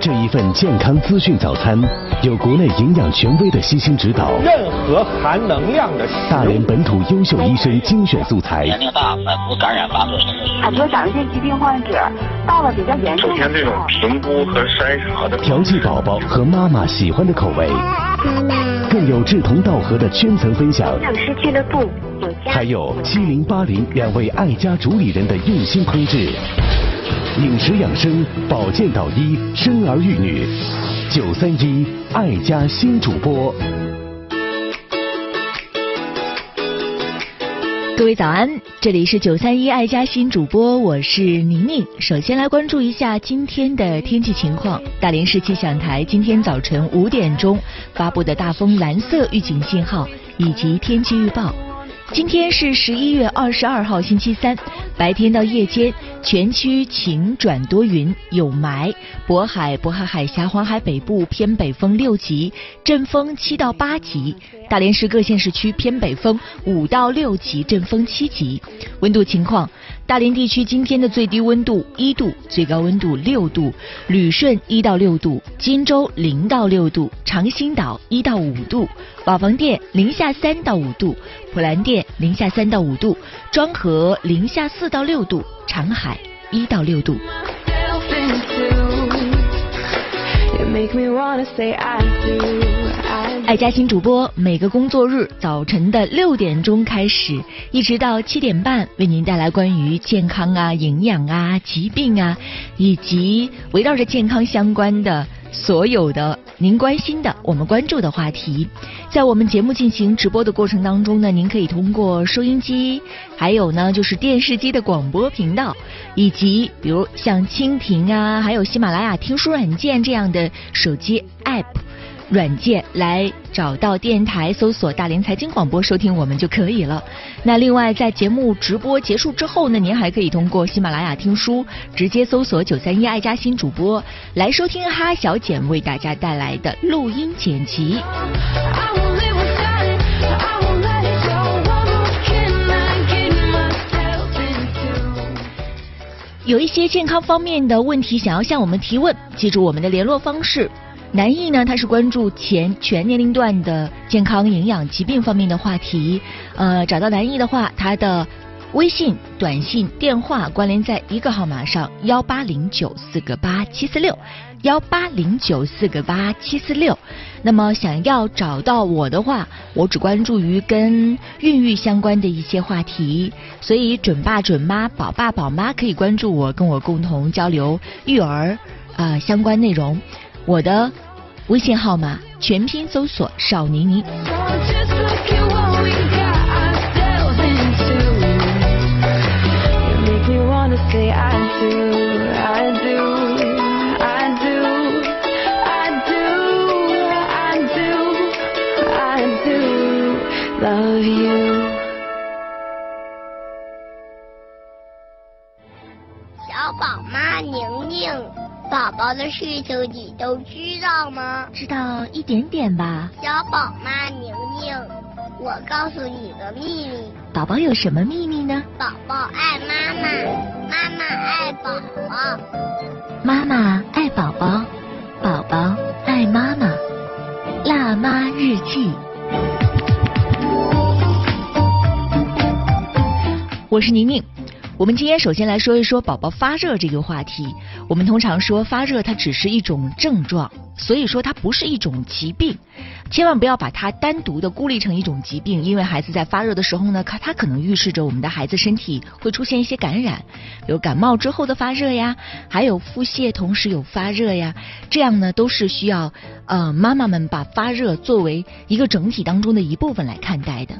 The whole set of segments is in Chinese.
这一份健康资讯早餐，有国内营养权威的悉心指导，任何含能量的大连本土优秀医生精选素材，年龄大，反复感染发作。很多甲状腺疾病患者到了比较严重首先，这种评估和筛查的调剂宝宝和妈妈喜欢的口味，更有志同道合的圈层分享，正失俱乐部有家还有七零八零两位爱家主理人的用心烹制，饮食养生、保健导医、生儿育女，九三一爱家新主播。各位早安，这里是九三一爱家新主播，我是宁宁。首先来关注一下今天的天气情况。大连市气象台今天早晨五点钟发布的大风蓝色预警信号以及天气预报。今天是十一月二十二号星期三，白天到夜间全区晴转多云，有霾。渤海、渤海海峡、黄海北部偏北风六级，阵风七到八级。大连市各县市区偏北风五到六级，阵风七级。温度情况：大连地区今天的最低温度一度，最高温度六度；旅顺一到六度，荆州零到六度，长兴岛一到五度，瓦房店零下三到五度，普兰店零下三到五度，庄河零下四到六度，长海一到六度。You make me wanna say I do. 爱家新主播每个工作日早晨的六点钟开始，一直到七点半，为您带来关于健康啊、营养啊、疾病啊，以及围绕着健康相关的所有的您关心的、我们关注的话题。在我们节目进行直播的过程当中呢，您可以通过收音机，还有呢就是电视机的广播频道，以及比如像蜻蜓啊，还有喜马拉雅听书软件这样的手机 app。软件来找到电台，搜索大连财经广播收听我们就可以了。那另外在节目直播结束之后呢，您还可以通过喜马拉雅听书直接搜索九三一爱家新主播来收听哈小简为大家带来的录音剪辑。有一些健康方面的问题想要向我们提问，记住我们的联络方式。南艺呢，他是关注前全年龄段的健康、营养、疾病方面的话题。呃，找到南艺的话，他的微信、短信、电话关联在一个号码上：幺八零九四个八七四六，幺八零九四个八七四六。那么想要找到我的话，我只关注于跟孕育相关的一些话题，所以准爸准妈、宝爸宝妈可以关注我，跟我共同交流育儿啊、相关内容。我的微信号码全拼搜索少宁宁。宝宝的事情你都知道吗？知道一点点吧。小宝妈宁宁，我告诉你个秘密，宝宝有什么秘密呢？宝宝爱妈妈，妈妈爱宝宝。妈妈爱宝宝，宝宝爱妈妈。辣妈日记。我是宁宁。我们今天首先来说一说宝宝发热这个话题。我们通常说发热它只是一种症状，所以说它不是一种疾病。千万不要把它单独的孤立成一种疾病，因为孩子在发热的时候呢，它它可能预示着我们的孩子身体会出现一些感染，比如感冒之后的发热呀，还有腹泻同时有发热呀，这样呢都是需要呃妈妈们把发热作为一个整体当中的一部分来看待的。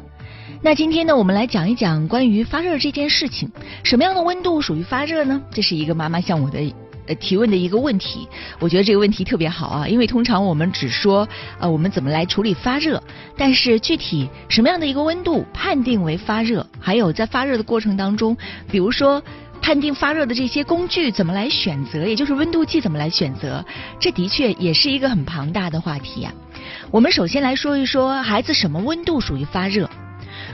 那今天呢，我们来讲一讲关于发热这件事情，什么样的温度属于发热呢？这是一个妈妈向我的呃提问的一个问题。我觉得这个问题特别好啊，因为通常我们只说呃我们怎么来处理发热，但是具体什么样的一个温度判定为发热，还有在发热的过程当中，比如说。判定发热的这些工具怎么来选择，也就是温度计怎么来选择，这的确也是一个很庞大的话题啊。我们首先来说一说孩子什么温度属于发热。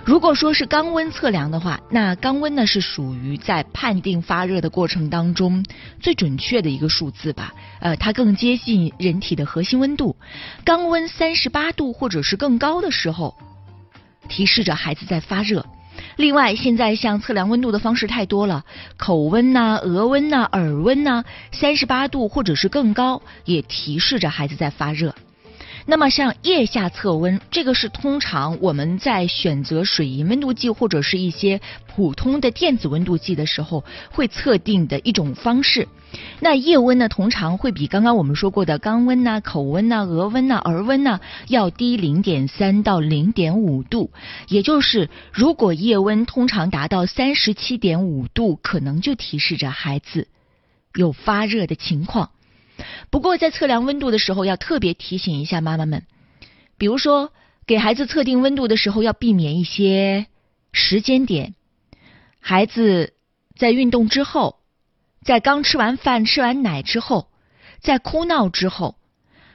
如果说是肛温测量的话，那肛温呢是属于在判定发热的过程当中最准确的一个数字吧。呃，它更接近人体的核心温度。肛温三十八度或者是更高的时候，提示着孩子在发热。另外，现在像测量温度的方式太多了，口温呐、额温呐、耳温呐，三十八度或者是更高，也提示着孩子在发热。那么像腋下测温，这个是通常我们在选择水银温度计或者是一些普通的电子温度计的时候会测定的一种方式。那腋温呢，通常会比刚刚我们说过的肛温呐、口温呐、额温呐、耳温呐要低零点三到零点五度。也就是，如果腋温通常达到三十七点五度，可能就提示着孩子有发热的情况。不过，在测量温度的时候，要特别提醒一下妈妈们，比如说给孩子测定温度的时候，要避免一些时间点，孩子在运动之后，在刚吃完饭、吃完奶之后，在哭闹之后，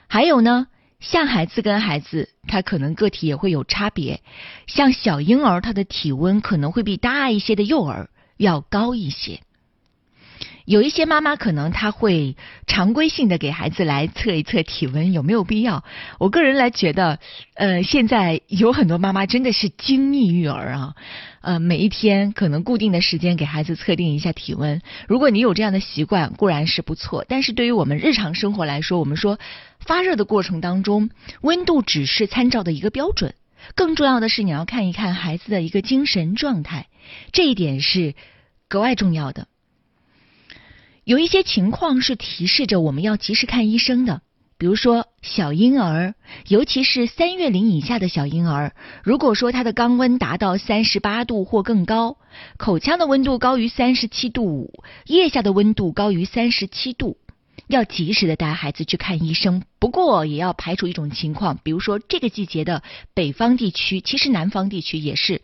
还有呢，像孩子跟孩子，他可能个体也会有差别，像小婴儿，他的体温可能会比大一些的幼儿要高一些。有一些妈妈可能她会常规性的给孩子来测一测体温，有没有必要？我个人来觉得，呃，现在有很多妈妈真的是精密育儿啊，呃，每一天可能固定的时间给孩子测定一下体温。如果你有这样的习惯，固然是不错，但是对于我们日常生活来说，我们说发热的过程当中，温度只是参照的一个标准，更重要的是你要看一看孩子的一个精神状态，这一点是格外重要的。有一些情况是提示着我们要及时看医生的，比如说小婴儿，尤其是三月龄以下的小婴儿，如果说他的肛温达到三十八度或更高，口腔的温度高于三十七度五，腋下的温度高于三十七度，要及时的带孩子去看医生。不过也要排除一种情况，比如说这个季节的北方地区，其实南方地区也是，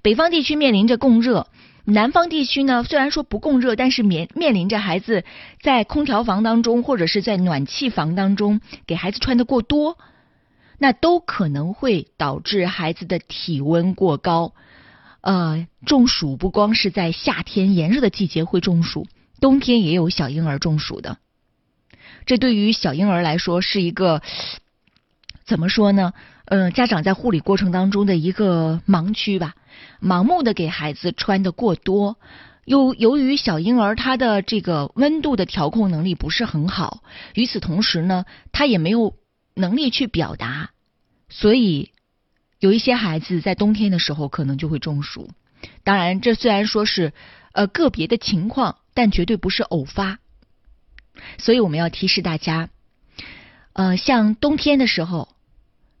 北方地区面临着供热。南方地区呢，虽然说不供热，但是面面临着孩子在空调房当中或者是在暖气房当中给孩子穿的过多，那都可能会导致孩子的体温过高。呃，中暑不光是在夏天炎热的季节会中暑，冬天也有小婴儿中暑的。这对于小婴儿来说是一个怎么说呢？嗯，家长在护理过程当中的一个盲区吧。盲目的给孩子穿的过多，又由于小婴儿他的这个温度的调控能力不是很好，与此同时呢，他也没有能力去表达，所以有一些孩子在冬天的时候可能就会中暑。当然，这虽然说是呃个别的情况，但绝对不是偶发。所以我们要提示大家，呃，像冬天的时候。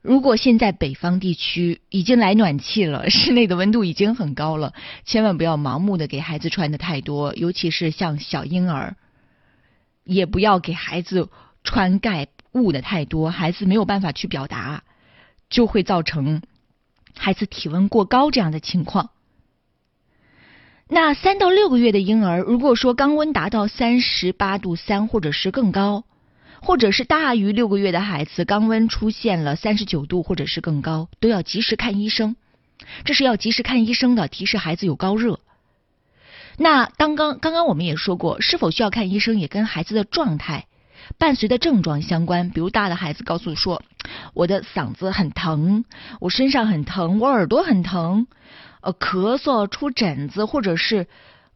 如果现在北方地区已经来暖气了，室内的温度已经很高了，千万不要盲目的给孩子穿的太多，尤其是像小婴儿，也不要给孩子穿盖捂的太多，孩子没有办法去表达，就会造成孩子体温过高这样的情况。那三到六个月的婴儿，如果说肛温达到三十八度三或者是更高。或者是大于六个月的孩子，肛温出现了三十九度或者是更高，都要及时看医生。这是要及时看医生的，提示孩子有高热。那刚刚刚刚我们也说过，是否需要看医生也跟孩子的状态伴随的症状相关。比如大的孩子告诉说，我的嗓子很疼，我身上很疼，我耳朵很疼，呃，咳嗽、出疹子，或者是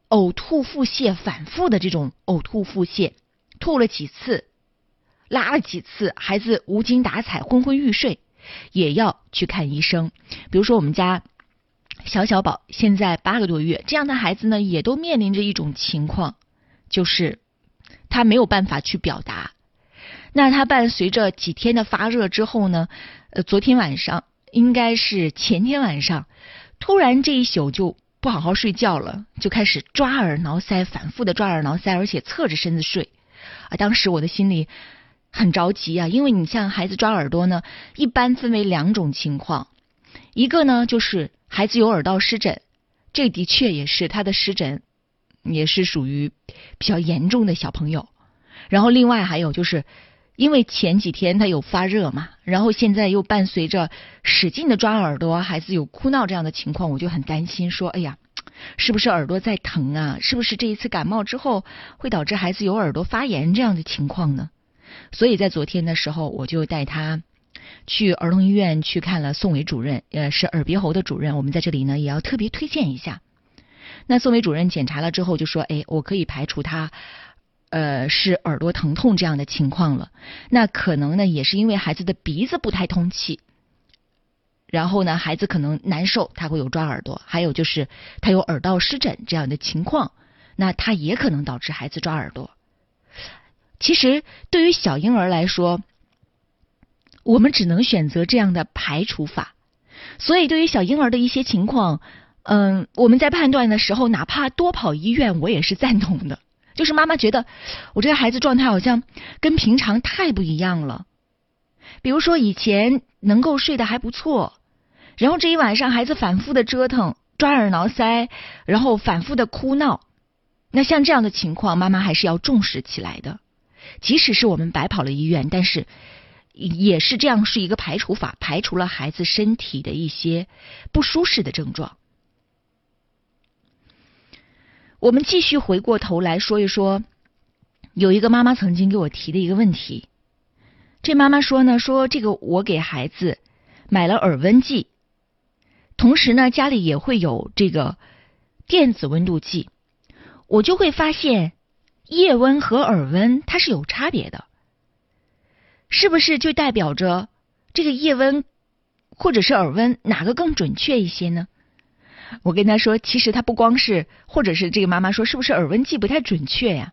呕吐、腹泻，反复的这种呕吐、腹泻，吐了几次。拉了几次，孩子无精打采、昏昏欲睡，也要去看医生。比如说，我们家小小宝现在八个多月，这样的孩子呢，也都面临着一种情况，就是他没有办法去表达。那他伴随着几天的发热之后呢，呃，昨天晚上应该是前天晚上，突然这一宿就不好好睡觉了，就开始抓耳挠腮，反复的抓耳挠腮，而且侧着身子睡。啊，当时我的心里。很着急啊，因为你像孩子抓耳朵呢，一般分为两种情况，一个呢就是孩子有耳道湿疹，这的确也是他的湿疹，也是属于比较严重的小朋友。然后另外还有就是因为前几天他有发热嘛，然后现在又伴随着使劲的抓耳朵，孩子有哭闹这样的情况，我就很担心，说，哎呀，是不是耳朵在疼啊？是不是这一次感冒之后会导致孩子有耳朵发炎这样的情况呢？所以在昨天的时候，我就带他去儿童医院去看了宋伟主任，呃，是耳鼻喉的主任。我们在这里呢也要特别推荐一下。那宋伟主任检查了之后就说，哎，我可以排除他。呃，是耳朵疼痛这样的情况了。那可能呢，也是因为孩子的鼻子不太通气，然后呢，孩子可能难受，他会有抓耳朵。还有就是他有耳道湿疹这样的情况，那他也可能导致孩子抓耳朵。其实对于小婴儿来说，我们只能选择这样的排除法。所以对于小婴儿的一些情况，嗯，我们在判断的时候，哪怕多跑医院，我也是赞同的。就是妈妈觉得我这个孩子状态好像跟平常太不一样了，比如说以前能够睡得还不错，然后这一晚上孩子反复的折腾、抓耳挠腮，然后反复的哭闹，那像这样的情况，妈妈还是要重视起来的。即使是我们白跑了医院，但是也是这样是一个排除法，排除了孩子身体的一些不舒适的症状。我们继续回过头来说一说，有一个妈妈曾经给我提的一个问题。这妈妈说呢，说这个我给孩子买了耳温计，同时呢家里也会有这个电子温度计，我就会发现夜温和耳温它是有差别的，是不是就代表着这个夜温或者是耳温哪个更准确一些呢？我跟他说，其实他不光是，或者是这个妈妈说，是不是耳温计不太准确呀？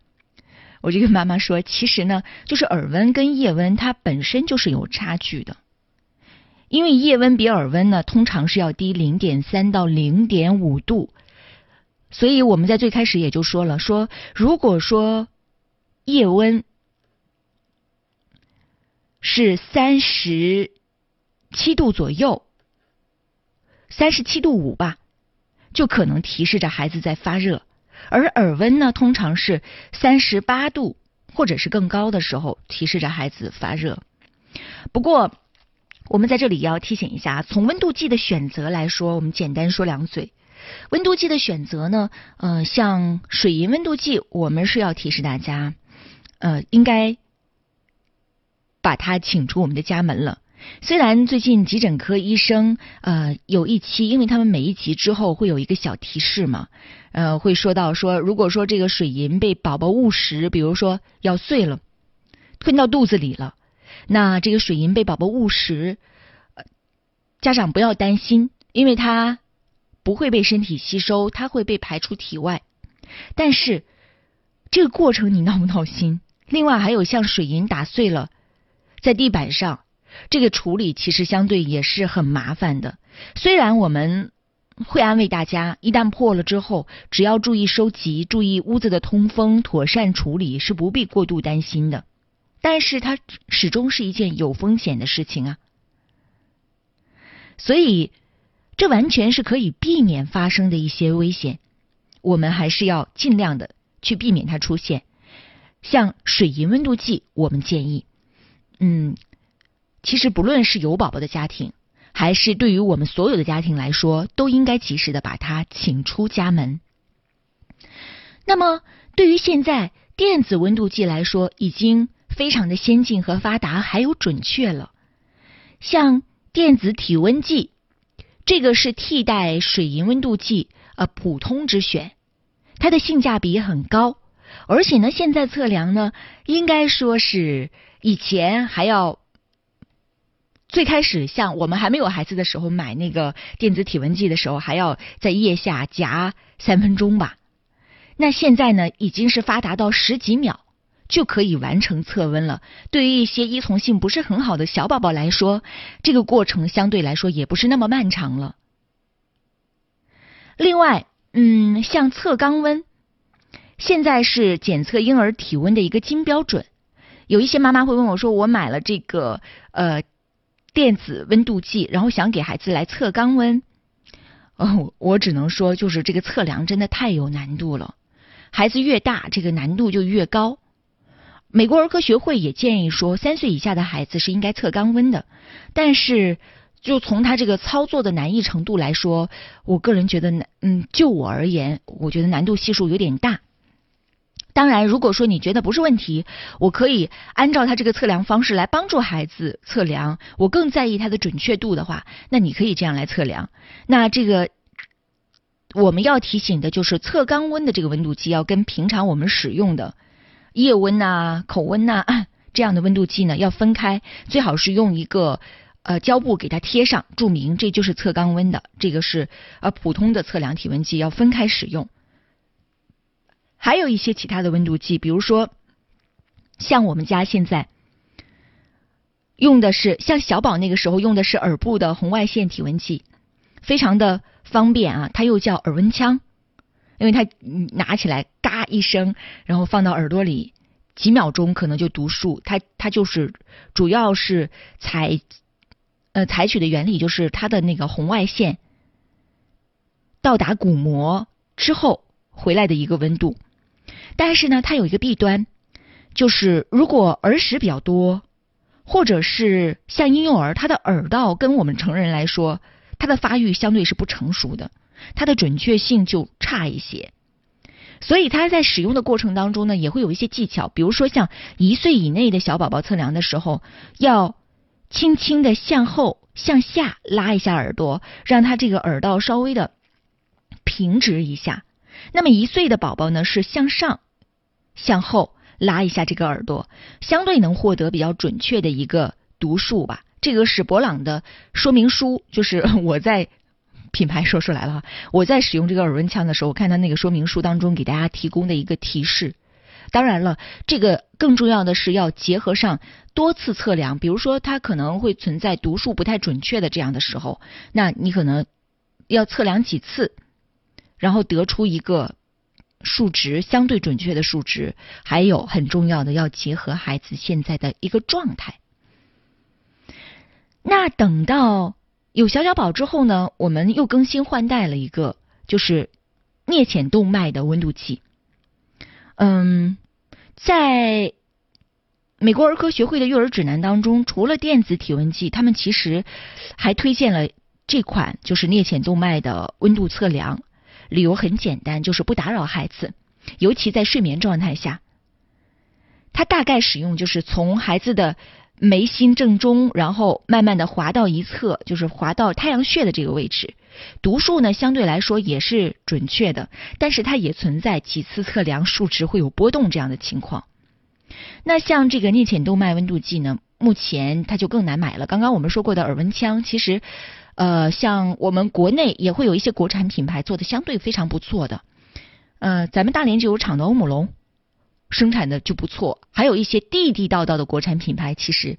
我就跟妈妈说，其实呢，就是耳温跟夜温它本身就是有差距的，因为夜温比耳温呢通常是要低零点三到零点五度，所以我们在最开始也就说了，说如果说夜温是三十七度左右，三十七度五吧。就可能提示着孩子在发热，而耳温呢，通常是三十八度或者是更高的时候提示着孩子发热。不过，我们在这里要提醒一下，从温度计的选择来说，我们简单说两嘴。温度计的选择呢，呃，像水银温度计，我们是要提示大家，呃，应该把它请出我们的家门了。虽然最近急诊科医生呃有一期，因为他们每一集之后会有一个小提示嘛，呃会说到说，如果说这个水银被宝宝误食，比如说咬碎了，吞到肚子里了，那这个水银被宝宝误食，呃家长不要担心，因为它不会被身体吸收，它会被排出体外。但是这个过程你闹不闹心？另外还有像水银打碎了在地板上。这个处理其实相对也是很麻烦的。虽然我们会安慰大家，一旦破了之后，只要注意收集，注意屋子的通风，妥善处理，是不必过度担心的。但是它始终是一件有风险的事情啊。所以，这完全是可以避免发生的一些危险，我们还是要尽量的去避免它出现。像水银温度计，我们建议，嗯。其实，不论是有宝宝的家庭，还是对于我们所有的家庭来说，都应该及时的把它请出家门。那么，对于现在电子温度计来说，已经非常的先进和发达，还有准确了。像电子体温计，这个是替代水银温度计呃普通之选，它的性价比很高，而且呢，现在测量呢，应该说是以前还要。最开始，像我们还没有孩子的时候，买那个电子体温计的时候，还要在腋下夹三分钟吧。那现在呢，已经是发达到十几秒就可以完成测温了。对于一些依从性不是很好的小宝宝来说，这个过程相对来说也不是那么漫长了。另外，嗯，像测肛温，现在是检测婴儿体温的一个金标准。有一些妈妈会问我说：“我买了这个，呃。”电子温度计，然后想给孩子来测肛温，哦，我只能说，就是这个测量真的太有难度了。孩子越大，这个难度就越高。美国儿科学会也建议说，三岁以下的孩子是应该测肛温的，但是就从他这个操作的难易程度来说，我个人觉得难，嗯，就我而言，我觉得难度系数有点大。当然，如果说你觉得不是问题，我可以按照他这个测量方式来帮助孩子测量。我更在意它的准确度的话，那你可以这样来测量。那这个我们要提醒的就是，测肛温的这个温度计要跟平常我们使用的腋温呐、口温呐、这样的温度计呢要分开，最好是用一个呃胶布给它贴上，注明这就是测肛温的，这个是呃普通的测量体温计，要分开使用。还有一些其他的温度计，比如说像我们家现在用的是，像小宝那个时候用的是耳部的红外线体温计，非常的方便啊，它又叫耳温枪，因为它拿起来嘎一声，然后放到耳朵里，几秒钟可能就读数。它它就是主要是采呃采取的原理就是它的那个红外线到达鼓膜之后回来的一个温度。但是呢，它有一个弊端，就是如果耳屎比较多，或者是像婴幼儿，他的耳道跟我们成人来说，他的发育相对是不成熟的，它的准确性就差一些。所以他在使用的过程当中呢，也会有一些技巧，比如说像一岁以内的小宝宝测量的时候，要轻轻的向后、向下拉一下耳朵，让他这个耳道稍微的平直一下。那么一岁的宝宝呢，是向上。向后拉一下这个耳朵，相对能获得比较准确的一个读数吧。这个是博朗的说明书，就是我在品牌说出来了。我在使用这个耳温枪的时候，我看它那个说明书当中给大家提供的一个提示。当然了，这个更重要的是要结合上多次测量，比如说它可能会存在读数不太准确的这样的时候，那你可能要测量几次，然后得出一个。数值相对准确的数值，还有很重要的要结合孩子现在的一个状态。那等到有小小宝之后呢，我们又更新换代了一个，就是颞浅动脉的温度计。嗯，在美国儿科学会的育儿指南当中，除了电子体温计，他们其实还推荐了这款，就是颞浅动脉的温度测量。理由很简单，就是不打扰孩子，尤其在睡眠状态下。它大概使用就是从孩子的眉心正中，然后慢慢的滑到一侧，就是滑到太阳穴的这个位置。读数呢相对来说也是准确的，但是它也存在几次测量数值会有波动这样的情况。那像这个颞浅动脉温度计呢，目前它就更难买了。刚刚我们说过的耳温枪，其实。呃，像我们国内也会有一些国产品牌做的相对非常不错的，呃，咱们大连就有厂的欧姆龙，生产的就不错，还有一些地地道道的国产品牌，其实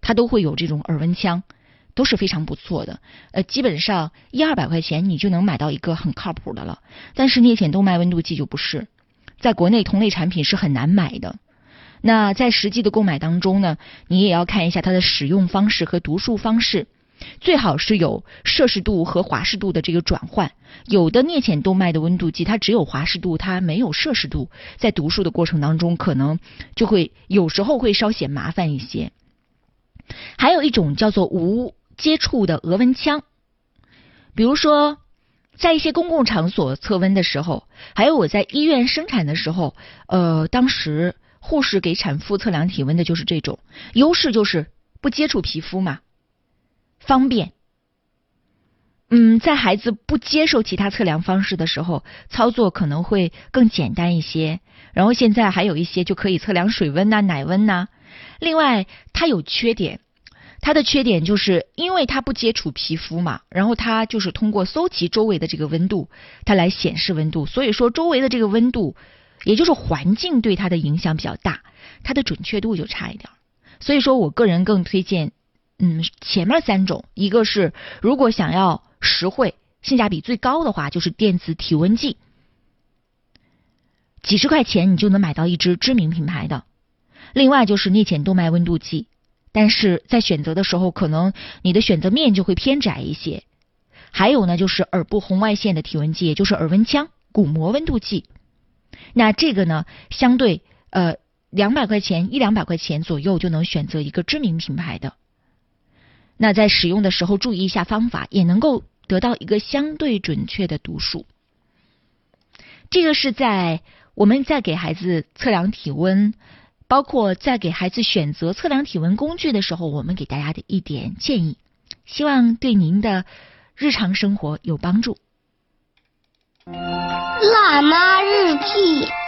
它都会有这种耳温枪，都是非常不错的。呃，基本上一二百块钱你就能买到一个很靠谱的了。但是颞浅动脉温度计就不是，在国内同类产品是很难买的。那在实际的购买当中呢，你也要看一下它的使用方式和读数方式。最好是有摄氏度和华氏度的这个转换。有的颞浅动脉的温度计，它只有华氏度，它没有摄氏度，在读数的过程当中，可能就会有时候会稍显麻烦一些。还有一种叫做无接触的额温枪，比如说在一些公共场所测温的时候，还有我在医院生产的时候，呃，当时护士给产妇测量体温的就是这种，优势就是不接触皮肤嘛。方便，嗯，在孩子不接受其他测量方式的时候，操作可能会更简单一些。然后现在还有一些就可以测量水温呐、奶温呐。另外，它有缺点，它的缺点就是因为它不接触皮肤嘛，然后它就是通过搜集周围的这个温度，它来显示温度。所以说，周围的这个温度，也就是环境对它的影响比较大，它的准确度就差一点。所以说我个人更推荐。嗯，前面三种，一个是如果想要实惠、性价比最高的话，就是电子体温计，几十块钱你就能买到一支知名品牌的；另外就是颞浅动脉温度计，但是在选择的时候，可能你的选择面就会偏窄一些；还有呢，就是耳部红外线的体温计，也就是耳温枪、鼓膜温度计。那这个呢，相对呃。两百块钱一两百块钱左右就能选择一个知名品牌的。那在使用的时候注意一下方法，也能够得到一个相对准确的读数。这个是在我们在给孩子测量体温，包括在给孩子选择测量体温工具的时候，我们给大家的一点建议，希望对您的日常生活有帮助。辣妈日记。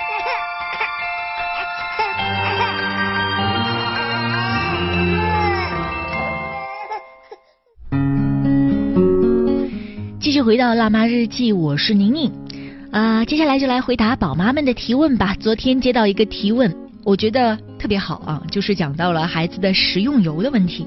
续回到辣妈日记，我是宁宁。啊、接下来就来回答宝妈们的提问吧。昨天接到一个提问，我觉得特别好啊，就是讲到了孩子的食用油的问题。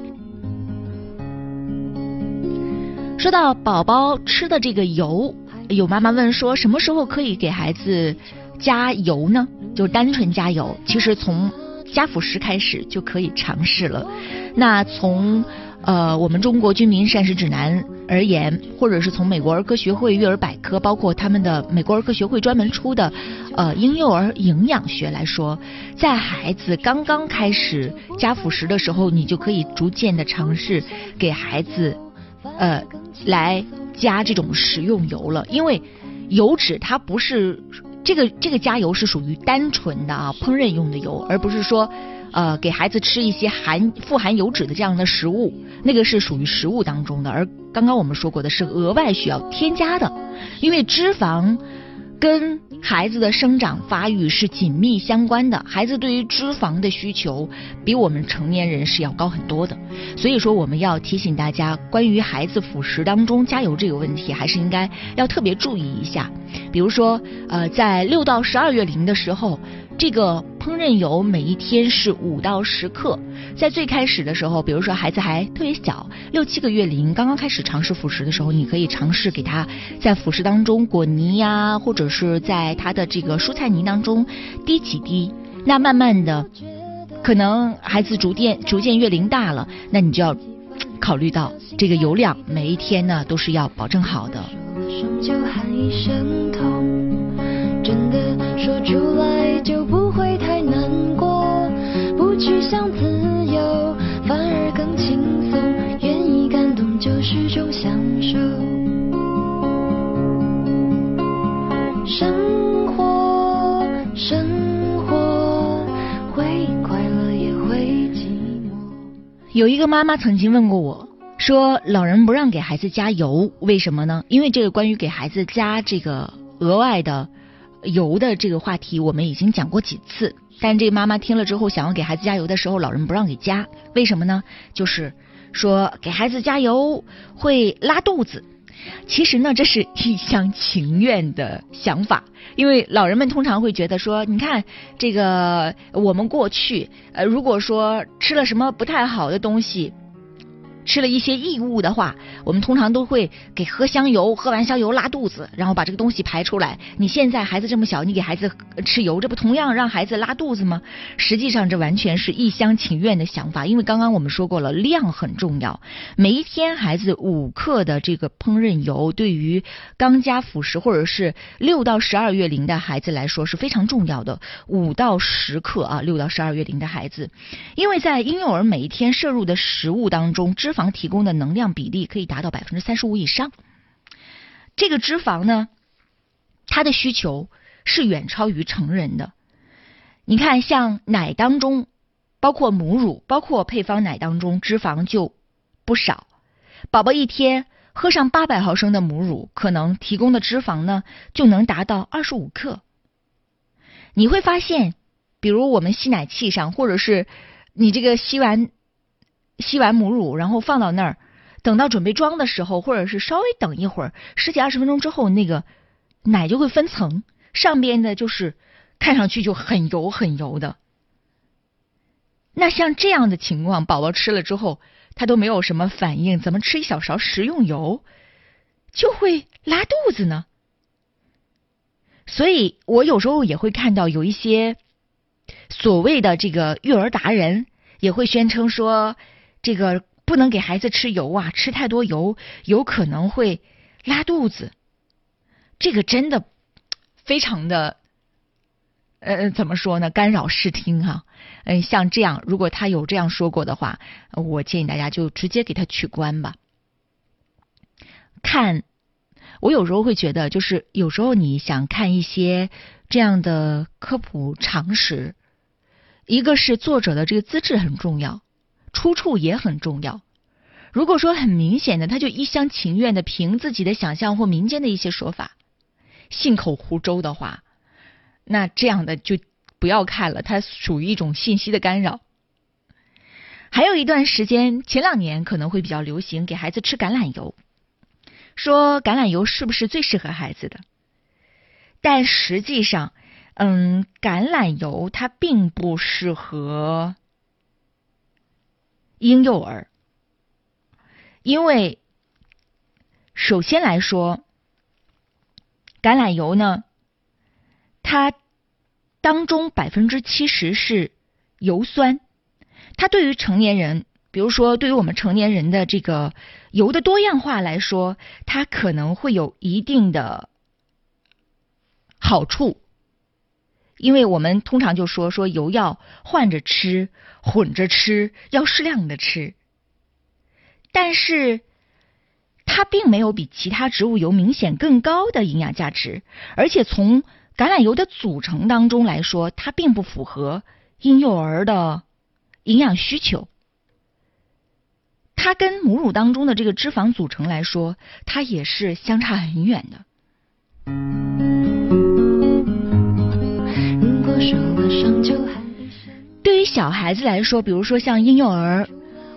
说到宝宝吃的这个油，有妈妈问说，什么时候可以给孩子加油呢？就单纯加油，其实从加辅食开始就可以尝试了。那从呃我们中国居民膳食指南而言，或者是从美国儿科学会育儿百科，包括他们的美国儿科学会专门出的呃婴幼儿营养学来说，在孩子刚刚开始加辅食的时候，你就可以逐渐的尝试给孩子呃来加这种食用油了，因为油脂它不是这个这个加油是属于单纯的啊烹饪用的油，而不是说呃给孩子吃一些含富含油脂的这样的食物，那个是属于食物当中的，而刚刚我们说过的是额外需要添加的，因为脂肪跟孩子的生长发育是紧密相关的，孩子对于脂肪的需求比我们成年人是要高很多的，所以说我们要提醒大家，关于孩子辅食当中加油这个问题，还是应该要特别注意一下。比如说，呃，在六到十二月龄的时候，这个烹饪油每一天是五到十克。在最开始的时候，比如说孩子还特别小，六七个月龄，刚刚开始尝试辅食的时候，你可以尝试给他在辅食当中裹泥呀，或者是在他的这个蔬菜泥当中滴几滴。那慢慢的，可能孩子逐渐逐渐月龄大了，那你就要考虑到这个油量，每一天呢都是要保证好的。就喊一声痛，真的说出来有一个妈妈曾经问过我，说老人不让给孩子加油，为什么呢？因为这个关于给孩子加这个额外的油的这个话题，我们已经讲过几次。但这个妈妈听了之后，想要给孩子加油的时候，老人不让给加，为什么呢？就是说给孩子加油会拉肚子。其实呢，这是一厢情愿的想法，因为老人们通常会觉得说，你看这个我们过去呃，如果说吃了什么不太好的东西。吃了一些异物的话，我们通常都会给喝香油，喝完香油拉肚子，然后把这个东西排出来。你现在孩子这么小，你给孩子吃油，这不同样让孩子拉肚子吗？实际上，这完全是一厢情愿的想法，因为刚刚我们说过了，量很重要。每一天孩子五克的这个烹饪油，对于刚加辅食或者是六到十二月龄的孩子来说是非常重要的。五到十克啊，六到十二月龄的孩子，因为在婴幼儿每一天摄入的食物当中，脂肪提供的能量比例可以达到百分之三十五以上。这个脂肪呢，它的需求是远超于成人的。你看，像奶当中，包括母乳、包括配方奶当中，脂肪就不少。宝宝一天喝上八百毫升的母乳，可能提供的脂肪呢，就能达到二十五克。你会发现，比如我们吸奶器上，或者是你这个吸完吸完母乳，然后放到那儿，等到准备装的时候，或者是稍微等一会儿，十几二十分钟之后，那个奶就会分层，上边的就是看上去就很油很油的。那像这样的情况，宝宝吃了之后，他都没有什么反应，怎么吃一小勺食用油就会拉肚子呢？所以我有时候也会看到有一些所谓的这个育儿达人也会宣称说，这个不能给孩子吃油啊，吃太多油有可能会拉肚子。这个真的 非常的呃，怎么说呢？干扰视听哈、嗯、像这样，如果他有这样说过的话，我建议大家就直接给他取关吧。看，我有时候会觉得，就是有时候你想看一些这样的科普常识，一个是作者的这个资质很重要，出处也很重要。如果说很明显的，他就一厢情愿的凭自己的想象或民间的一些说法，信口胡诌的话，那这样的就不要看了，它属于一种信息的干扰。还有一段时间，前两年可能会比较流行给孩子吃橄榄油，说橄榄油是不是最适合孩子的？但实际上，嗯，橄榄油它并不适合婴幼儿，因为首先来说，橄榄油呢，它当中百分之七十是油酸，它对于成年人，比如说对于我们成年人的这个油的多样化来说，它可能会有一定的好处，因为我们通常就说说油要换着吃、混着吃，要适量的吃，但是。它并没有比其他植物油明显更高的营养价值，而且从橄榄油的组成当中来说，它并不符合婴幼儿的营养需求。它跟母乳当中的这个脂肪组成来说，它也是相差很远的。如果受了伤就还对于小孩子来说，比如说像婴幼儿，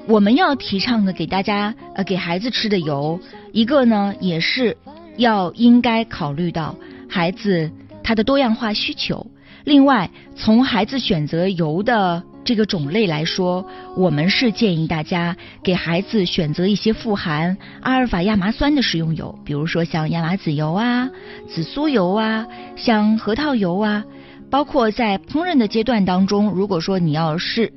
我们要提倡的给大家呃给孩子吃的油，一个呢也是要应该考虑到孩子他的多样化需求。另外，从孩子选择油的这个种类来说，我们是建议大家给孩子选择一些富含阿尔法亚麻酸的食用油，比如说像亚麻籽油啊、紫苏油啊、像核桃油啊。包括在烹饪的阶段当中，如果说你要是，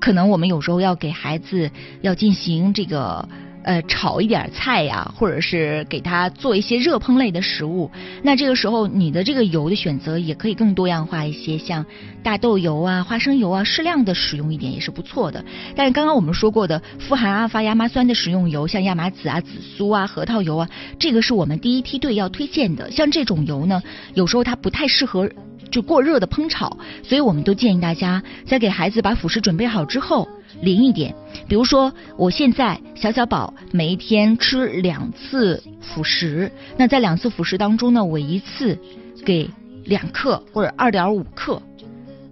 可能我们有时候要给孩子要进行这个呃炒一点菜呀，或者是给他做一些热烹类的食物，那这个时候你的这个油的选择也可以更多样化一些，像大豆油啊、花生油啊，适量的使用一点也是不错的。但是刚刚我们说过的富含阿法亚麻酸的食用油，像亚麻籽啊、紫苏啊、核桃油啊，这个是我们第一梯队要推荐的。像这种油呢，有时候它不太适合。就过热的烹炒，所以我们都建议大家在给孩子把辅食准备好之后，淋一点。比如说，我现在小小宝每一天吃两次辅食，那在两次辅食当中呢，我一次给两克或者二点五克，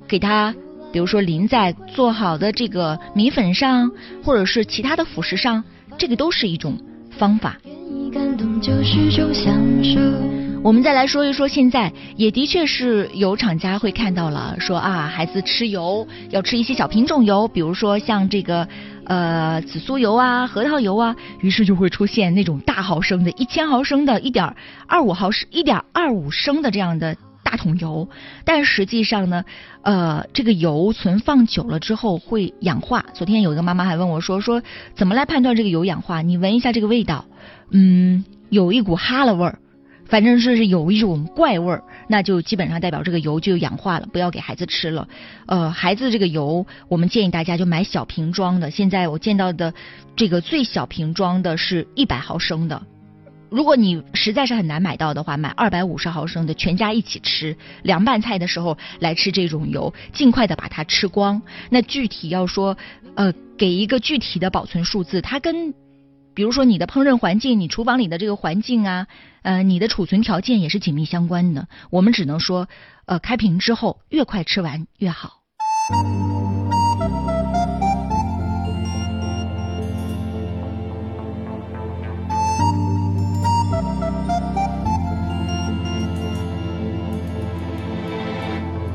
给他，比如说淋在做好的这个米粉上，或者是其他的辅食上，这个都是一种方法。愿意感动就是种享受。我们再来说一说，现在也的确是有厂家会看到了，说啊，孩子吃油要吃一些小品种油，比如说像这个呃紫苏油啊、核桃油啊，于是就会出现那种大毫升的、一千毫升的、一点二五毫升、一点二五升的这样的大桶油，但实际上呢，呃，这个油存放久了之后会氧化。昨天有一个妈妈还问我说，说怎么来判断这个油氧化？你闻一下这个味道，嗯，有一股哈喇味儿。反正就是有一种怪味儿，那就基本上代表这个油就氧化了，不要给孩子吃了。呃，孩子这个油，我们建议大家就买小瓶装的。现在我见到的这个最小瓶装的是一百毫升的。如果你实在是很难买到的话，买二百五十毫升的，全家一起吃。凉拌菜的时候来吃这种油，尽快的把它吃光。那具体要说，呃，给一个具体的保存数字，它跟。比如说你的烹饪环境，你厨房里的这个环境啊，呃，你的储存条件也是紧密相关的。我们只能说，呃，开瓶之后越快吃完越好。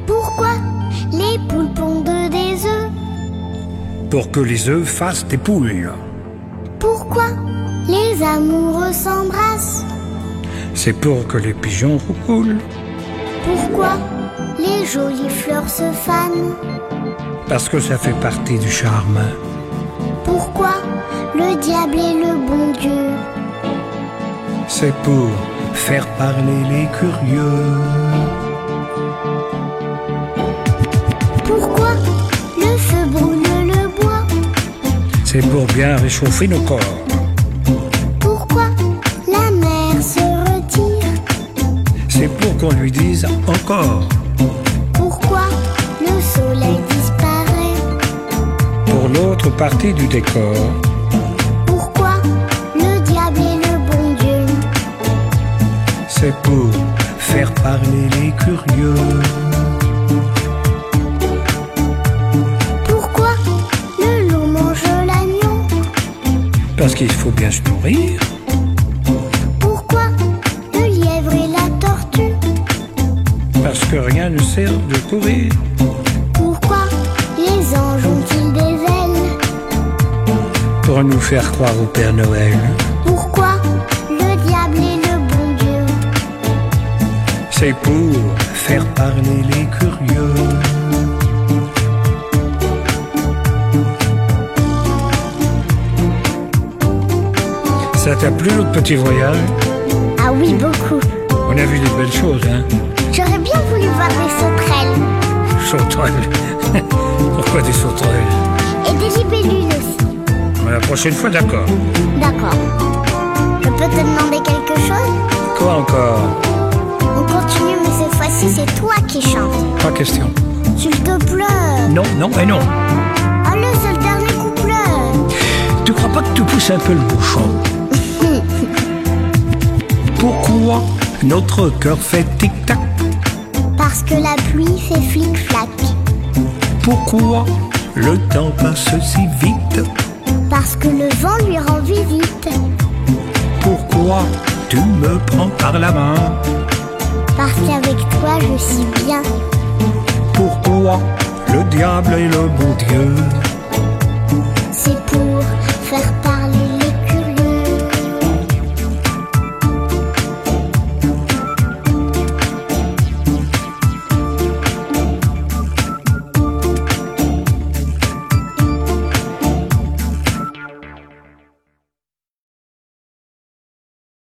Pourquoi les poules pondent des œufs pour que les œufs fassent des poules. C'est pour que les pigeons roulent. Pourquoi les jolies fleurs se fanent? Parce que ça fait partie du charme. Pourquoi le diable est le bon Dieu? C'est pour faire parler les curieux. Pourquoi le feu brûle le bois? C'est pour bien réchauffer nos corps. C'est pour qu'on lui dise encore. Pourquoi le soleil disparaît? Pour l'autre partie du décor. Pourquoi le diable est le bon Dieu? C'est pour faire parler les curieux. Pourquoi le loup mange l'agneau? Parce qu'il faut bien se nourrir. Rien ne sert de courir. Pourquoi les anges ont-ils des ailes Pour nous faire croire au Père Noël. Pourquoi le diable est le bon Dieu C'est pour faire parler les curieux. Ça t'a plu notre petit voyage? Ah oui, beaucoup. On a vu des belles choses, hein? Sauterelles. Pourquoi des sauterelles et des libellules aussi. Bon, La prochaine fois, d'accord. D'accord. Je peux te demander quelque chose Quoi encore On continue, mais cette fois-ci, c'est toi qui chantes. Pas question. S'il te plaît. Non, non et non. Allez, c'est le dernier couplet. Tu crois pas que tu pousses un peu le bouchon Pourquoi notre cœur fait tic-tac que la pluie fait flic-flac. Pourquoi le temps passe si vite Parce que le vent lui rend visite. Pourquoi tu me prends par la main Parce qu'avec toi, je suis bien. Pourquoi le diable est le bon Dieu